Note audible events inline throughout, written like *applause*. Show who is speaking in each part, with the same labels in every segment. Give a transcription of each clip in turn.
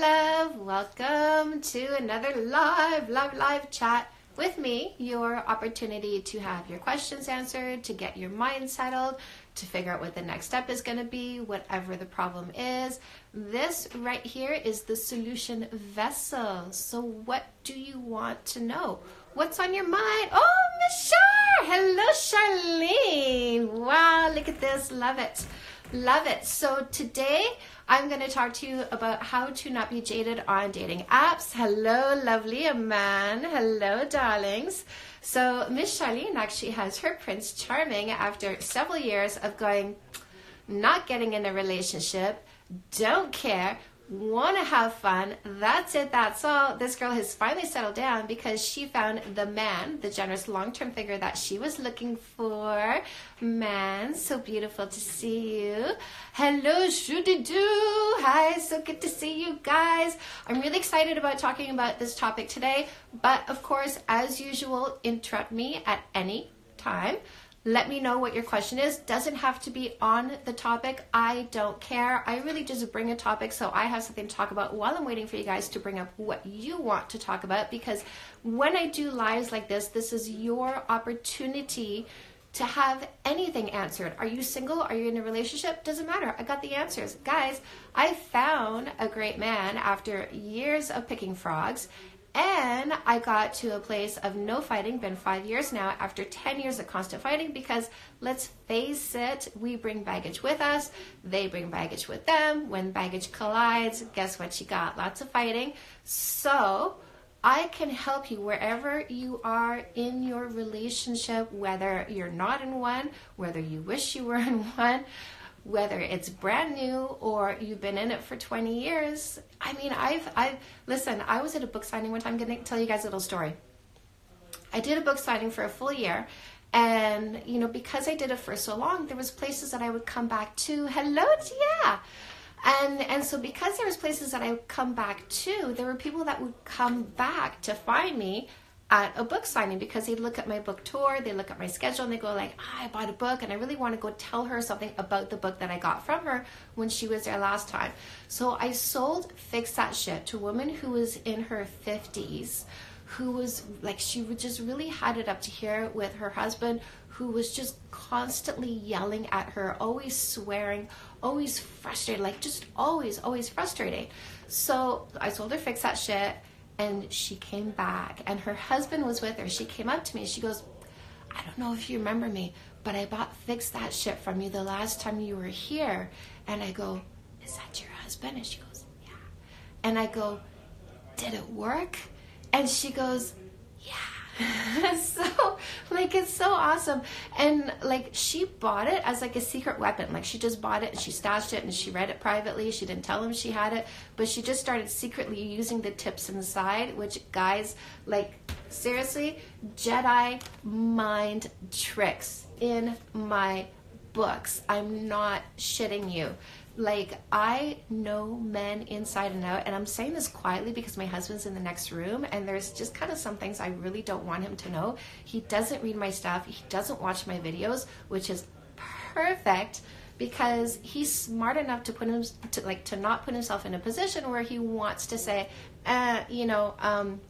Speaker 1: love. Welcome to another live, live, live chat with me. Your opportunity to have your questions answered, to get your mind settled, to figure out what the next step is going to be, whatever the problem is. This right here is the solution vessel. So, what do you want to know? What's on your mind? Oh, Miss Char! Hello, Charlene. Wow, look at this. Love it. Love it. So, today I'm going to talk to you about how to not be jaded on dating apps. Hello, lovely man. Hello, darlings. So, Miss Charlene actually has her Prince Charming after several years of going, not getting in a relationship, don't care, want to have fun. That's it, that's all. This girl has finally settled down because she found the man, the generous long term figure that she was looking for. Man, so beautiful to see you. Hello, Shooty Doo. Hi, so good to see you guys. I'm really excited about talking about this topic today, but of course, as usual, interrupt me at any time. Let me know what your question is. Doesn't have to be on the topic. I don't care. I really just bring a topic so I have something to talk about while I'm waiting for you guys to bring up what you want to talk about because when I do lives like this, this is your opportunity to have anything answered. Are you single? Are you in a relationship? Doesn't matter. I got the answers. Guys, I found a great man after years of picking frogs and I got to a place of no fighting, been five years now, after 10 years of constant fighting, because let's face it, we bring baggage with us, they bring baggage with them. When baggage collides, guess what you got? Lots of fighting. So, I can help you wherever you are in your relationship, whether you're not in one, whether you wish you were *laughs* in one whether it's brand new or you've been in it for 20 years. I mean, I've, I've, listen, I was at a book signing one time. I'm going to tell you guys a little story. I did a book signing for a full year. And, you know, because I did it for so long, there was places that I would come back to. Hello, yeah. And, and so because there was places that I would come back to, there were people that would come back to find me at a book signing because they look at my book tour, they look at my schedule, and they go like, oh, "I bought a book, and I really want to go tell her something about the book that I got from her when she was there last time." So I sold "Fix That Shit" to a woman who was in her fifties, who was like she just really had it up to here with her husband, who was just constantly yelling at her, always swearing, always frustrated, like just always, always frustrating. So I sold her "Fix That Shit." And she came back and her husband was with her. She came up to me. She goes i don't know if you remember me but i bought fix that shit from you the last time you were here. And i go is that your husband? And she goes yeah. And i go did it work? And she goes *laughs* so like it's so awesome. And like she bought it as like a secret weapon. Like she just bought it and she stashed it and she read it privately. She didn't tell him she had it but she just started secretly using the tips inside which guys like seriously jedi mind tricks in my books. I'm not shitting you like I know men inside and out, and I'm saying this quietly because my husband's in the next room, and there's just kind of some things I really don't want him to know. He doesn't read my stuff, he doesn't watch my videos, which is perfect because he's smart enough to put him to like to not put himself in a position where he wants to say, uh, you know, um,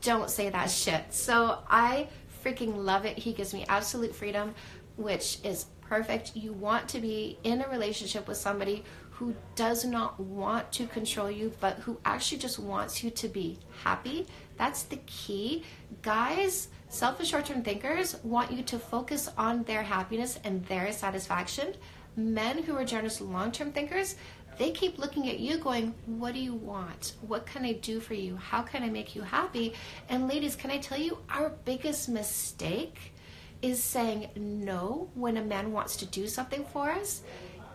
Speaker 1: don't say that shit. So I freaking love it. He gives me absolute freedom, which is perfect. You want to be in a relationship with somebody who does not want to control you, but who actually just wants you to be happy. That's the key. Guys, selfish short term thinkers want you to focus on their happiness and their satisfaction. Men who are generous long term thinkers, they keep looking at you going, What do you want? What can I do for you? How can I make you happy? And ladies, can I tell you our biggest mistake? Is saying no when a man wants to do something for us,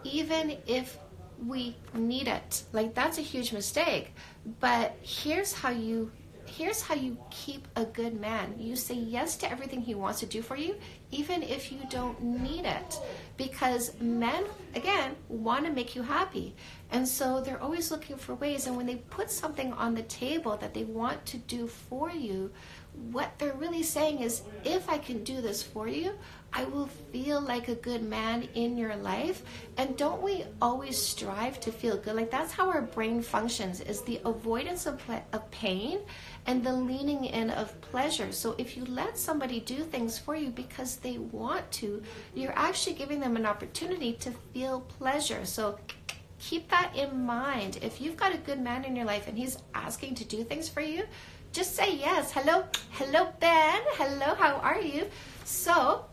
Speaker 1: even if we need it. Like that's a huge mistake. But here's how you here's how you keep a good man. You say yes to everything he wants to do for you, even if you don't need it. Because men, again, want to make you happy. And so they're always looking for ways. And when they put something on the table that they want to do for you, what they're really saying is if I can do this for you, I will feel like a good man in your life. And don't we always strive to feel good? Like that's how our brain functions is the avoidance of, of pain and the leaning in of pleasure. So if you let somebody do things for you because they want to, you're actually giving them an opportunity to feel pleasure. So keep that in mind. If you've got a good man in your life and he's asking to do things for you, just say yes. Hello, hello, Ben. Hello, how are you? So,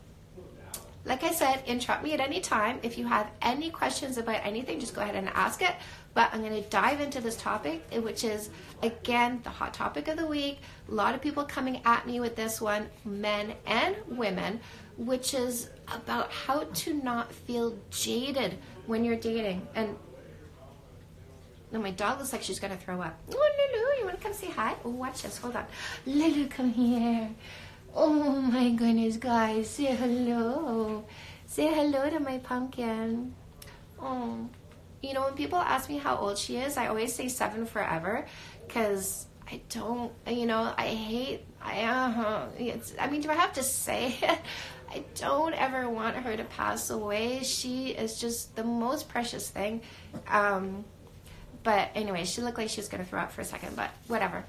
Speaker 1: like I said, interrupt me at any time. If you have any questions about anything, just go ahead and ask it. But I'm going to dive into this topic, which is again the hot topic of the week. A lot of people coming at me with this one, men and women, which is about how to not feel jaded when you're dating. And no, my dog looks like she's gonna throw up. Oh, Lulu, you wanna come say hi? Oh, watch this. Hold on. Lulu, come here. Oh my goodness, guys, say hello. Say hello to my pumpkin. Oh, you know, when people ask me how old she is, I always say seven forever, because I don't, you know, I hate. I uh, it's. I mean, do I have to say *laughs* it? I don't ever want her to pass away. She is just the most precious thing. Um, but anyway, she looked like she was going to throw up for a second, but whatever.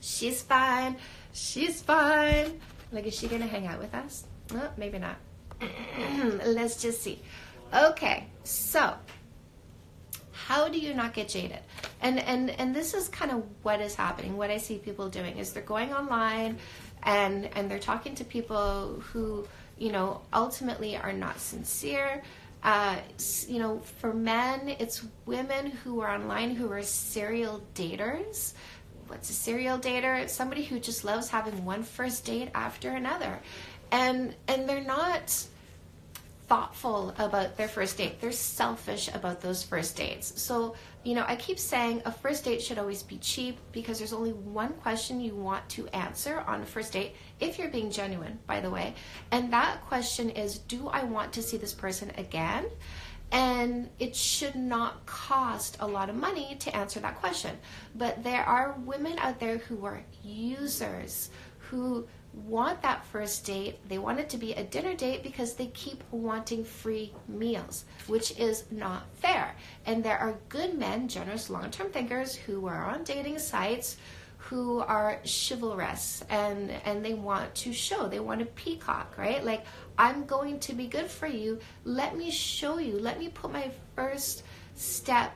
Speaker 1: She's fine. She's fine. Like, is she going to hang out with us? Oh, maybe not. *clears throat* Let's just see. Okay, so how do you not get jaded? And and and this is kind of what is happening. What I see people doing is they're going online and and they're talking to people who you know ultimately are not sincere uh, you know, for men, it's women who are online who are serial daters. What's a serial dater? It's somebody who just loves having one first date after another, and and they're not thoughtful about their first date. They're selfish about those first dates. So, you know, I keep saying a first date should always be cheap because there's only one question you want to answer on a first date if you're being genuine, by the way. And that question is Do I want to see this person again? And it should not cost a lot of money to answer that question. But there are women out there who are users who want that first date. They want it to be a dinner date because they keep wanting free meals, which is not fair. And there are good men, generous long term thinkers who are on dating sites who are chivalrous and and they want to show they want to peacock right like i'm going to be good for you let me show you let me put my first step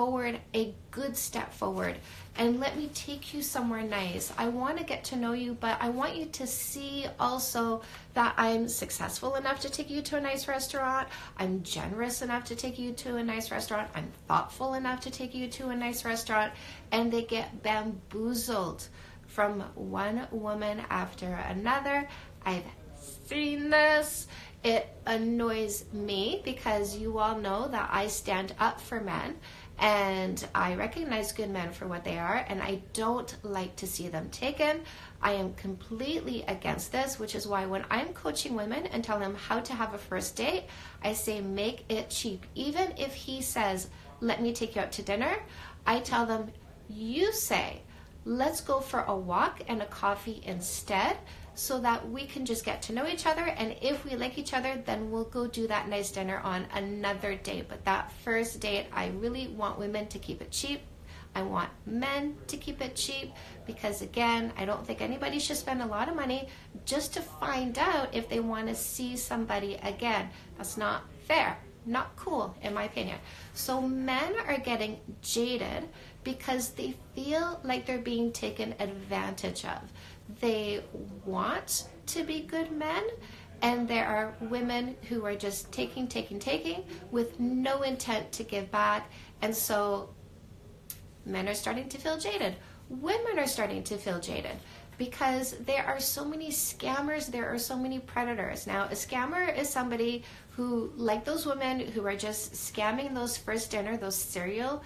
Speaker 1: forward a good step forward and let me take you somewhere nice. I want to get to know you, but I want you to see also that I'm successful enough to take you to a nice restaurant. I'm generous enough to take you to a nice restaurant. I'm thoughtful enough to take you to a nice restaurant. And they get bamboozled from one woman after another. I've seen this. It annoys me because you all know that I stand up for men and I recognize good men for what they are, and I don't like to see them taken. I am completely against this, which is why when I'm coaching women and tell them how to have a first date, I say make it cheap. Even if he says, Let me take you out to dinner, I tell them, You say, Let's go for a walk and a coffee instead so that we can just get to know each other. And if we like each other, then we'll go do that nice dinner on another date. But that first date, I really want women to keep it cheap. I want men to keep it cheap because, again, I don't think anybody should spend a lot of money just to find out if they want to see somebody again. That's not fair, not cool, in my opinion. So, men are getting jaded because they feel like they're being taken advantage of they want to be good men and there are women who are just taking, taking, taking with no intent to give back. And so men are starting to feel jaded. Women are starting to feel jaded because there are so many scammers, there are so many predators. Now, a scammer is somebody who, like those women who are just scamming those first dinner, those serial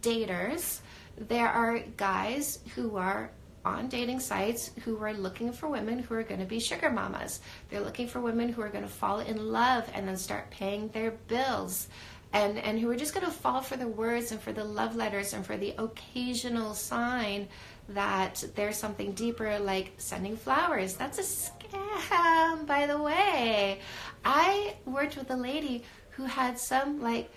Speaker 1: daters, there are guys who are on dating sites who are looking for women who are going to be sugar mamas. They're looking for women who are going to fall in love and then start paying their bills. and and who are just going to fall for the words and for the love letters and for the occasional sign that there's something deeper like sending flowers that's a scam by the way i worked with a lady who had some like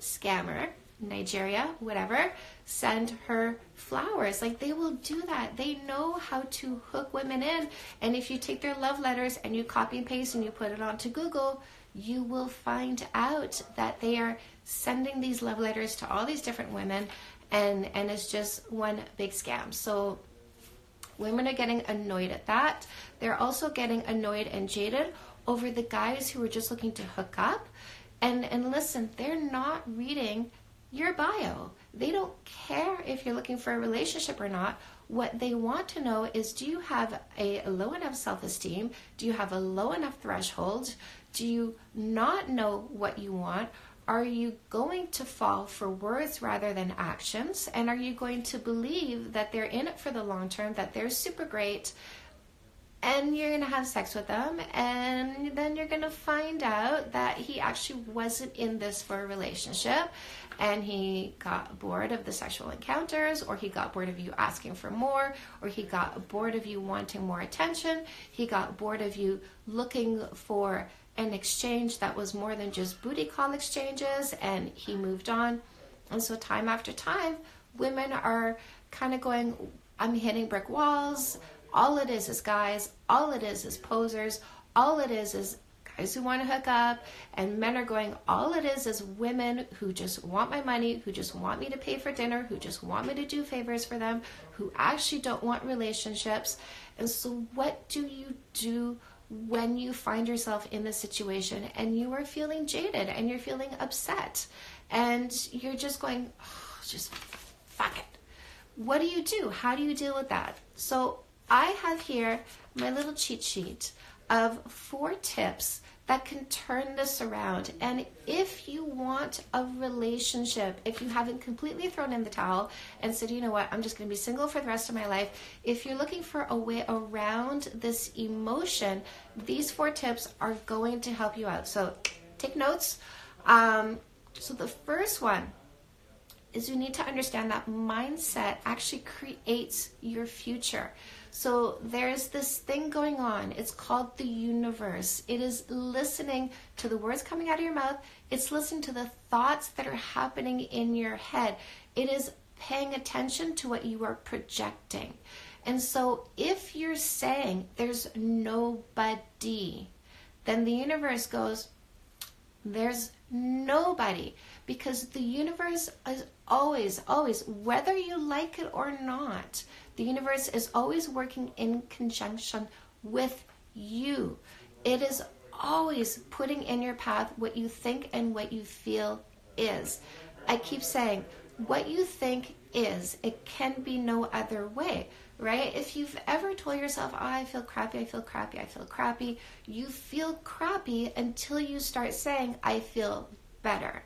Speaker 1: scammer nigeria whatever send her flowers. Like they will do that. They know how to hook women in and if you take their love letters and you copy and paste and you put it onto google you will find out that they are sending these love letters to all these different women and and it's just one big scam. So women are getting annoyed at that. They're also getting annoyed and jaded over the guys who are just looking to hook up. And and listen they're not reading your bio. They don't care if you're looking for a relationship or not. What they want to know is do you have a low enough self-esteem? Do you have a low enough threshold? Do you not know what you want? Are you going to fall for words rather than actions? And are you going to believe that they're in it for the long term, that they're super great, and you're to have sex with them, and then you're to find out that he actually wasn't in this for a relationship, and he got bored of the sexual encounters, or he got bored of you asking for more, or he got bored of you wanting more attention, he got bored of you looking for an exchange that was more than just booty call exchanges and he moved on. And so, time after time, women are kind of going, I'm hitting brick walls. All it is is guys, all it is is posers, all it is is guys who want to hook up, and men are going, all it is is women who just want my money, who just want me to pay for dinner, who just want me to do favors for them, who actually don't want relationships. And so, what do you do when you find yourself in this situation and you are feeling jaded and you're feeling upset and you're just going, oh, just fuck it. What do you do? How do you deal with that? So, I have here my little cheat sheet of four tips that can turn this around. And if you want a relationship, if you haven't completely thrown in the towel and said, you know what, I'm just going to be single for the rest of my life, if you're looking for a way around this emotion, these four tips are going to help you out. So take notes. Um, so the first one is you need to understand that mindset actually creates your future. So there's this thing going on. It's called the universe. It is listening to the words coming out of your mouth, it's listening to the thoughts that are happening in your head. It is paying attention to what you are projecting. And so if you're saying there's nobody, then the universe goes, there's nobody because the universe is always, always, whether you like it or not, the universe is always working in conjunction with you. It is always putting in your path what you think and what you feel is. I keep saying, what you think is, it can be no other way, right? If you've ever told yourself, oh, I feel crappy, I feel crappy, I feel crappy, you feel crappy until you start saying, I feel better.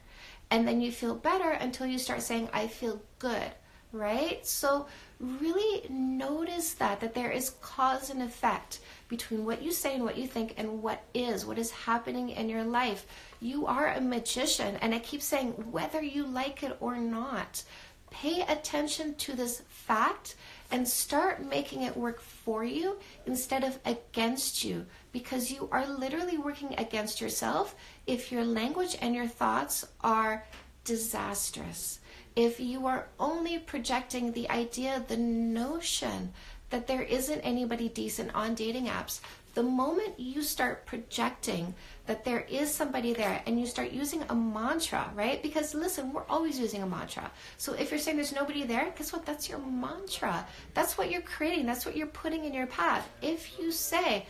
Speaker 1: And then you feel better until you start saying, I feel good right? So really notice that that there is cause and effect between what you say and what you think and what is what is happening in your life. You are a magician and I keep saying whether you like it or not, pay attention to this fact and start making it work for you instead of against you because you are literally working against yourself if your language and your thoughts are disastrous if you are only projecting the idea, the notion that there isn't anybody decent on dating apps, the moment you start projecting that there is somebody there and you start using a mantra, right? Because listen, we're always using a mantra. So if you're saying there's nobody there, guess what? That's your mantra. That's what you're creating. That's what you're putting in your path. If you say,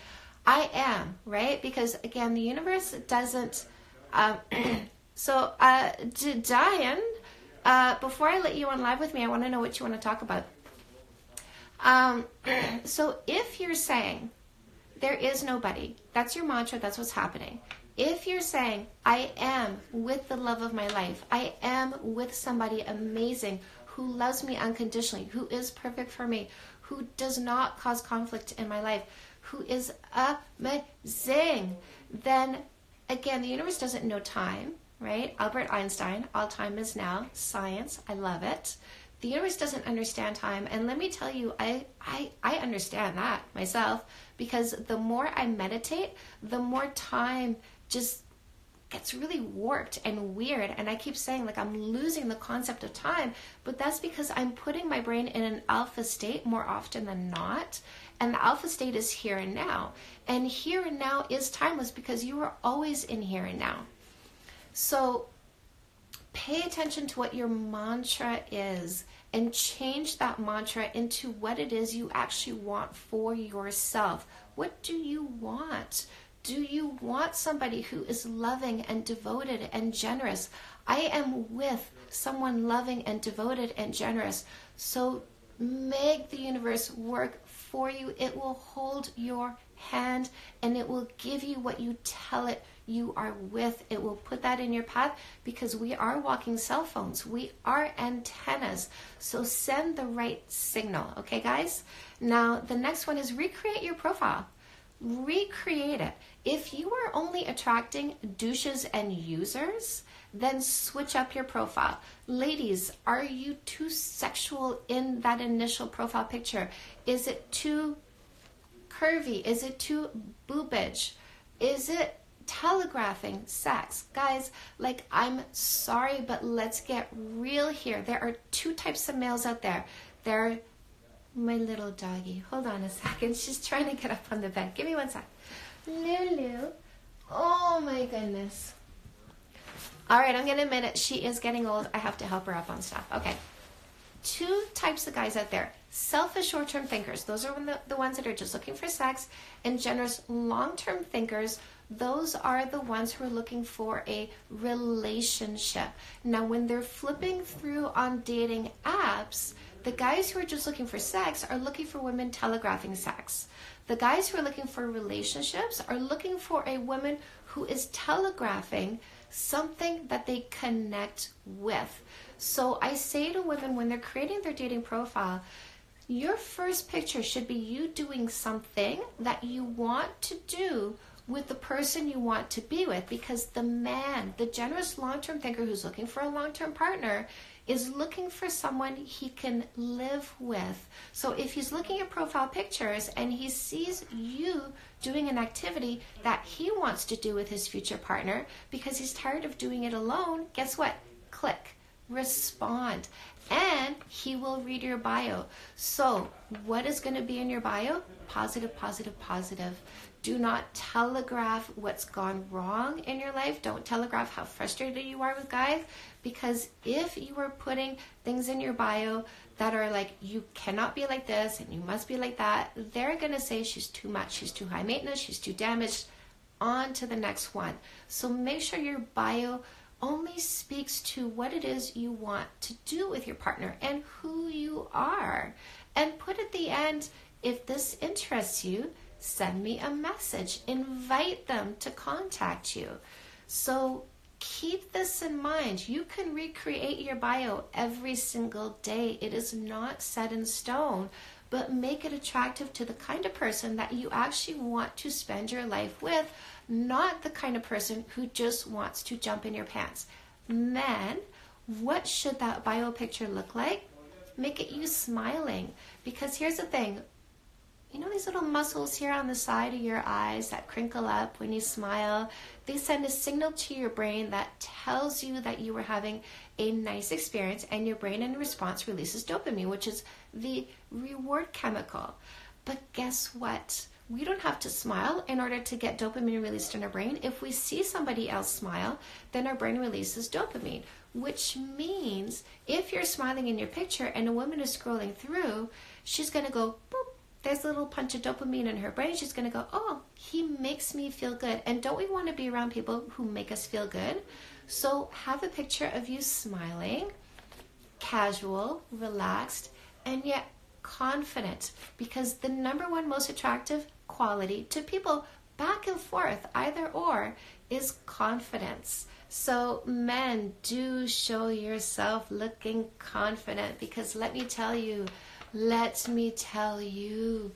Speaker 1: I am, right? Because again, the universe doesn't. Um, *clears throat* so, uh, Diane uh, before I let you on live with me, I want to know what you want to talk about. Um, *clears throat* so if you're saying there is nobody, that's your mantra, that's what's happening. If you're saying, I am with the love of my life, I am with somebody amazing who loves me unconditionally, who is perfect for me, who does not cause conflict in my life, who is amazing, then again, the universe doesn't know time, right? Albert Einstein, all time is now, science, I love it. The universe doesn't understand time, and let me tell you, I, I, I understand that myself because the more I meditate, the more time just gets really warped and weird. And I keep saying, like, I'm losing the concept of time, but that's because I'm putting my brain in an alpha state more often than not. And the alpha state is here and now. And here and now is timeless because you are always in here and now. So pay attention to what your mantra is and change that mantra into what it is you actually want for yourself. What do you want? Do you want somebody who is loving and devoted and generous? I am with someone loving and devoted and generous. So make the universe work for you. It will hold your hand and it will give you what you tell it you are with. It will put that in your path because we are walking cell phones. We are antennas. So send the right signal. Okay, guys? Now, the next one is recreate your profile recreate it. If you are only attracting douches and users, then switch up your profile. Ladies, are you too sexual in that initial profile picture? Is it too curvy? Is it too boobage? Is it telegraphing sex? Guys, like, I'm sorry, but let's get real here. There are two types of males out there. There my little doggy. Hold on a second. *laughs* She's trying to get up on the bed. Give me one sec. Lulu. Oh my goodness. All right, I'm going to admit it. She is getting old. I have to help her up on stuff. Okay. Two types of guys out there selfish short term thinkers. Those are the, the ones that are just looking for sex, and generous long term thinkers. Those are the ones who are looking for a relationship. Now, when they're flipping through on dating apps, the guys who are just looking for sex are looking for women telegraphing sex. The guys who are looking for relationships are looking for a woman who is telegraphing something that they connect with. So I say to women when they're creating their dating profile, your first picture should be you doing something that you want to do with the person you want to be with because the man, the generous long term thinker who's looking for a long term partner, is looking for someone he can live with. So if he's looking at profile pictures and he sees you doing an activity that he wants to do with his future partner because he's tired of doing it alone, guess what? Click, respond, and he will read your bio. So, what is going to be in your bio? Positive, positive, positive. Do not telegraph what's gone wrong in your life. Don't telegraph how frustrated you are with guys because if you are putting things in your bio that are like, you cannot be like this and you must be like that, they're going to say she's too much, she's too high maintenance, she's too damaged. On to the next one. So make sure your bio only speaks to what it is you want to do with your partner and who you are. And put at the end, if this interests you, send me a message, invite them to contact you. So keep this in mind. You can recreate your bio every single day, it is not set in stone. But make it attractive to the kind of person that you actually want to spend your life with, not the kind of person who just wants to jump in your pants. Men, what should that bio picture look like? Make it you smiling. Because here's the thing you know these little muscles here on the side of your eyes that crinkle up when you smile? They send a signal to your brain that tells you that you were having a nice experience, and your brain in response releases dopamine, which is the reward chemical. But guess what? We don't have to smile in order to get dopamine released in our brain. If we see somebody else smile, then our brain releases dopamine, which means if you're smiling in your picture and a woman is scrolling through, she's going to go there's a little punch of dopamine in her brain. She's going to go, Oh, he makes me feel good. And don't we want to be around people who make us feel good? So have a picture of you smiling, casual, relaxed, and yet confident. Because the number one most attractive quality to people back and forth, either or, is confidence. So, men, do show yourself looking confident because let me tell you, let me tell you,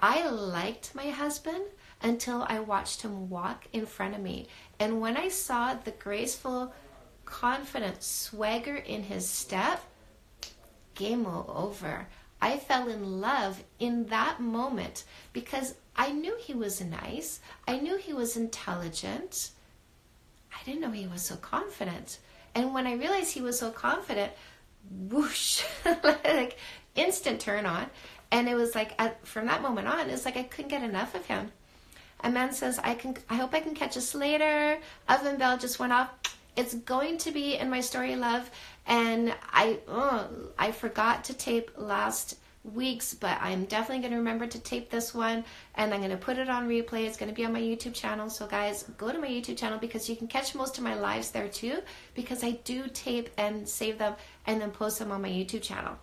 Speaker 1: I liked my husband until I watched him walk in front of me. And when I saw the graceful confident swagger in his step, game over. I fell in love in that moment because I knew he was nice. I knew he was intelligent. I didn't know he was so confident. And when I realized he was so confident, *laughs* whoosh, *laughs* like instant turn on. And it was like at, from that moment on, it's like I couldn't get enough of him. A man says, "I can. I hope I can catch us later." Oven bell just went off. It's going to be in my story, love, and I oh, I forgot to tape last week's, but I'm definitely going to remember to tape this one and I'm going to put it on replay. It's going to be on my YouTube channel. So, guys, go to my YouTube channel because you can catch most of my lives there too, because I do tape and save them and then post them on my YouTube channel.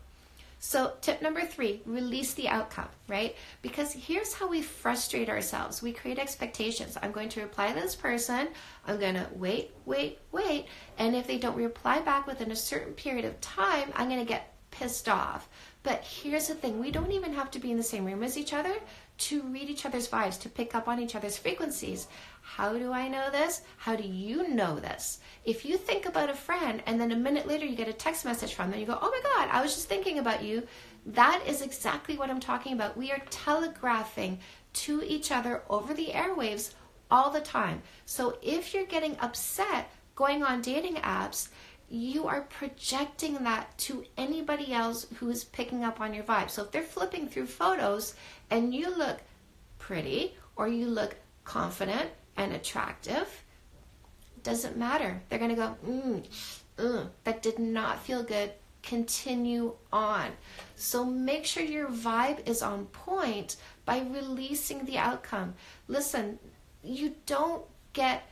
Speaker 1: So, tip number three release the outcome, right? Because here's how we frustrate ourselves we create expectations. I'm going to reply to this person, I'm going to wait, wait, wait. And if they don't reply back within a certain period of time, I'm going to get pissed off. But here's the thing we don't even have to be in the same room as each other to read each other's vibes, to pick up on each other's frequencies. How do I know this? How do you know this? If you think about a friend and then a minute later you get a text message from them, you go, oh my God, I was just thinking about you. That is exactly what I'm talking about. We are telegraphing to each other over the airwaves all the time. So if you're getting upset going on dating apps, you are projecting that to anybody else who is picking up on your vibe. So if they're flipping through photos and you look pretty or you look confident and attractive, doesn't matter. They're going to go, mm, mm, that did not feel good. Continue on. So make sure your vibe is on point by releasing the outcome. Listen, you don't get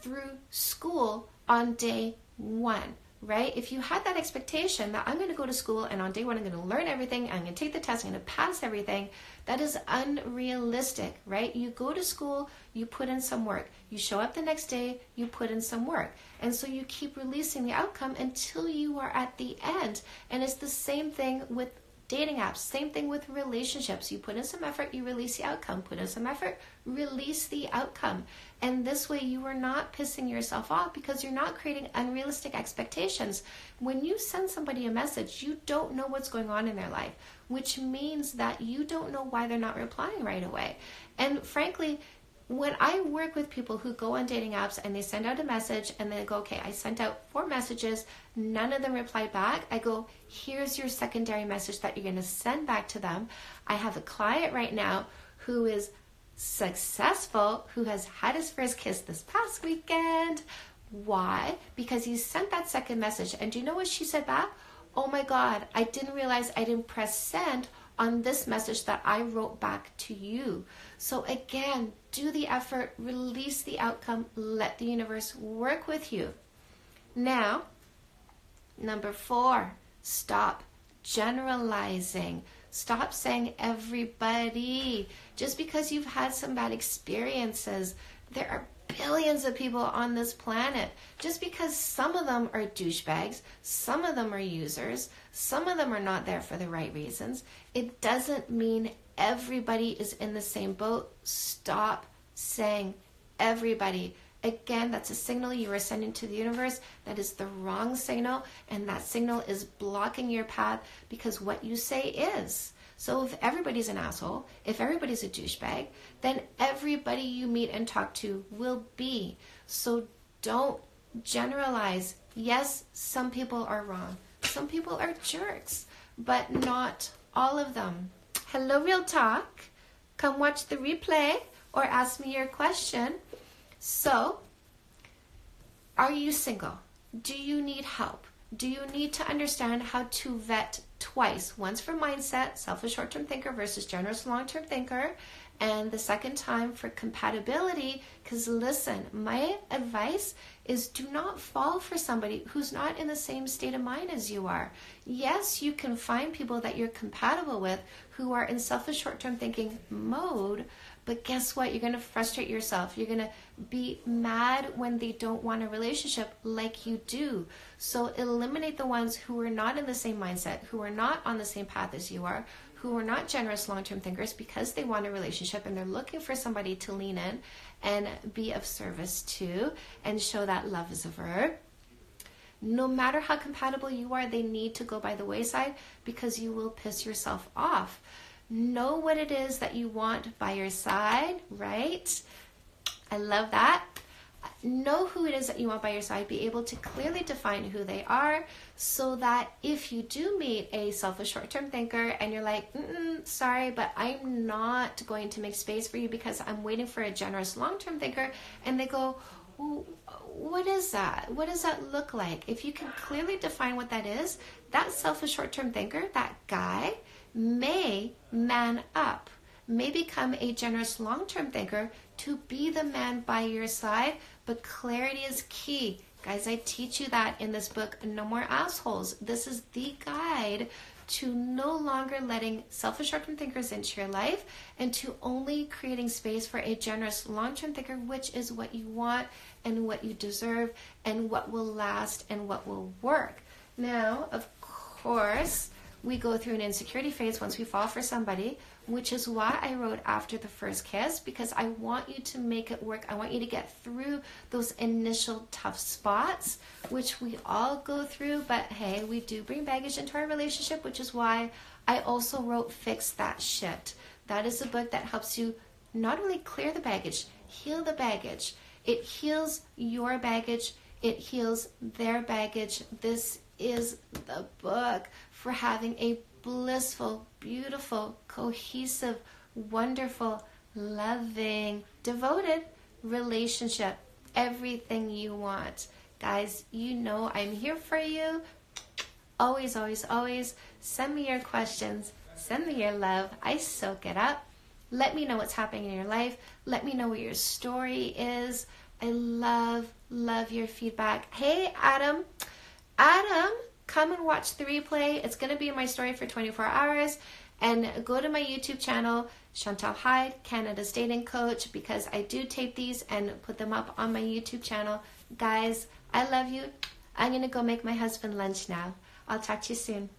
Speaker 1: through school on day one, right? If you had that expectation that I'm going to go to school and on day one I'm going to learn everything, I'm going to take the test, I'm going to pass everything, that is unrealistic, right? You go to school, you put in some work. You show up the next day, you put in some work. And so you keep releasing the outcome until you are at the end. And it's the same thing with dating apps. Same thing with relationships. You put in some effort, you release the outcome. Put in some effort, release the outcome. And this way, you are not pissing yourself off because you're not creating unrealistic expectations. When you send somebody a message, you don't know what's going on in their life, which means that you don't know why they're not replying right away. And frankly, when I work with people who go on dating apps and they send out a message and they go, okay, I sent out four messages, none of them replied back, I go, here's your secondary message that you're going to send back to them. I have a client right now who is successful, who has had his first kiss this past weekend. Why? Because he sent that second message. And do you know what she said back? Oh my God, I didn't realize I didn't press send on this message that I wrote back to you. So, again, do the effort, release the outcome, let the universe work with you. Now, number four, stop generalizing. Stop saying everybody. Just because you've had some bad experiences, there are billions of people on this planet. Just because some of them are douchebags, some of them are users, some of them are not there for the right reasons, it doesn't mean everybody is in the same boat. Stop saying everybody. Again, that's a signal you are sending to the universe. That is the wrong signal, and that signal is blocking your path because what you say is. So if everybody's an asshole, if everybody's a douchebag, then everybody you meet and talk to will be. So don't generalize. Yes, some people are wrong. Some people are jerks, but not all of them. Hello, Real Talk. Come watch the replay or ask me your question. So, are you single? Do you need help? Do you need to understand how to vet twice? Once for mindset, selfish short term thinker versus generous long term thinker, and the second time for compatibility. Because listen, my advice is do not fall for somebody who's not in the same state of mind as you are. Yes, you can find people that you're compatible with who are in selfish short term thinking mode, but guess what? You're going to frustrate yourself. You're going to be mad when they don't want a relationship like you do. So eliminate the ones who are not in the same mindset, who are not on the same path as you are, who are not generous long term thinkers because they want a relationship and they're looking for somebody to lean in and be of service to and show that love is a verb. no matter how compatible you are, they need to go by the wayside because you will piss yourself off. Know what it is that you want by your side, right? I love that. Know who it is that you want by your side. Be able to clearly define who they are so that if you do meet a selfish short term thinker and you're like, sorry, but I'm not going to make space for you because I'm waiting for a generous long term thinker, and they go, what is that? What does that look like? If you can clearly define what that is, that selfish short term thinker, that guy, may man up, may become a generous long term thinker to be the man by your side, but clarity is key. Guys, I teach you that in this book, No More Assholes. This is the guide to no longer letting selfish short term thinkers into your life and to only creating space for a generous long term thinker, which is what you want and what you deserve and what will last and what will work. Now, of course, we go through an insecurity phase once we fall for somebody, which is why I wrote after the first kiss because I want you to make it work. I want you to get through those initial tough spots, which we all go through. But hey, we do bring baggage into our relationship, which is why I also wrote Fix That Shit. That is a book that helps you not only clear the baggage, heal the baggage. It heals your baggage, it heals their baggage. This is the book for having a blissful, beautiful, cohesive, wonderful, loving, devoted relationship. Everything you want. Guys, you know I'm here for you. Always, always, always send me your questions. Send me your love. I soak it up. Let me know what's happening in your life. Let me know what your story is. I love, love your feedback. Hey, Adam. Adam, come and watch the replay. It's going to be in my story for 24 hours. And go to my YouTube channel, Chantal Heide, Canada's dating coach, because I do tape these and put them up on my YouTube channel. Guys, I love you. I'm going to go make my husband lunch now. I'll talk to you soon.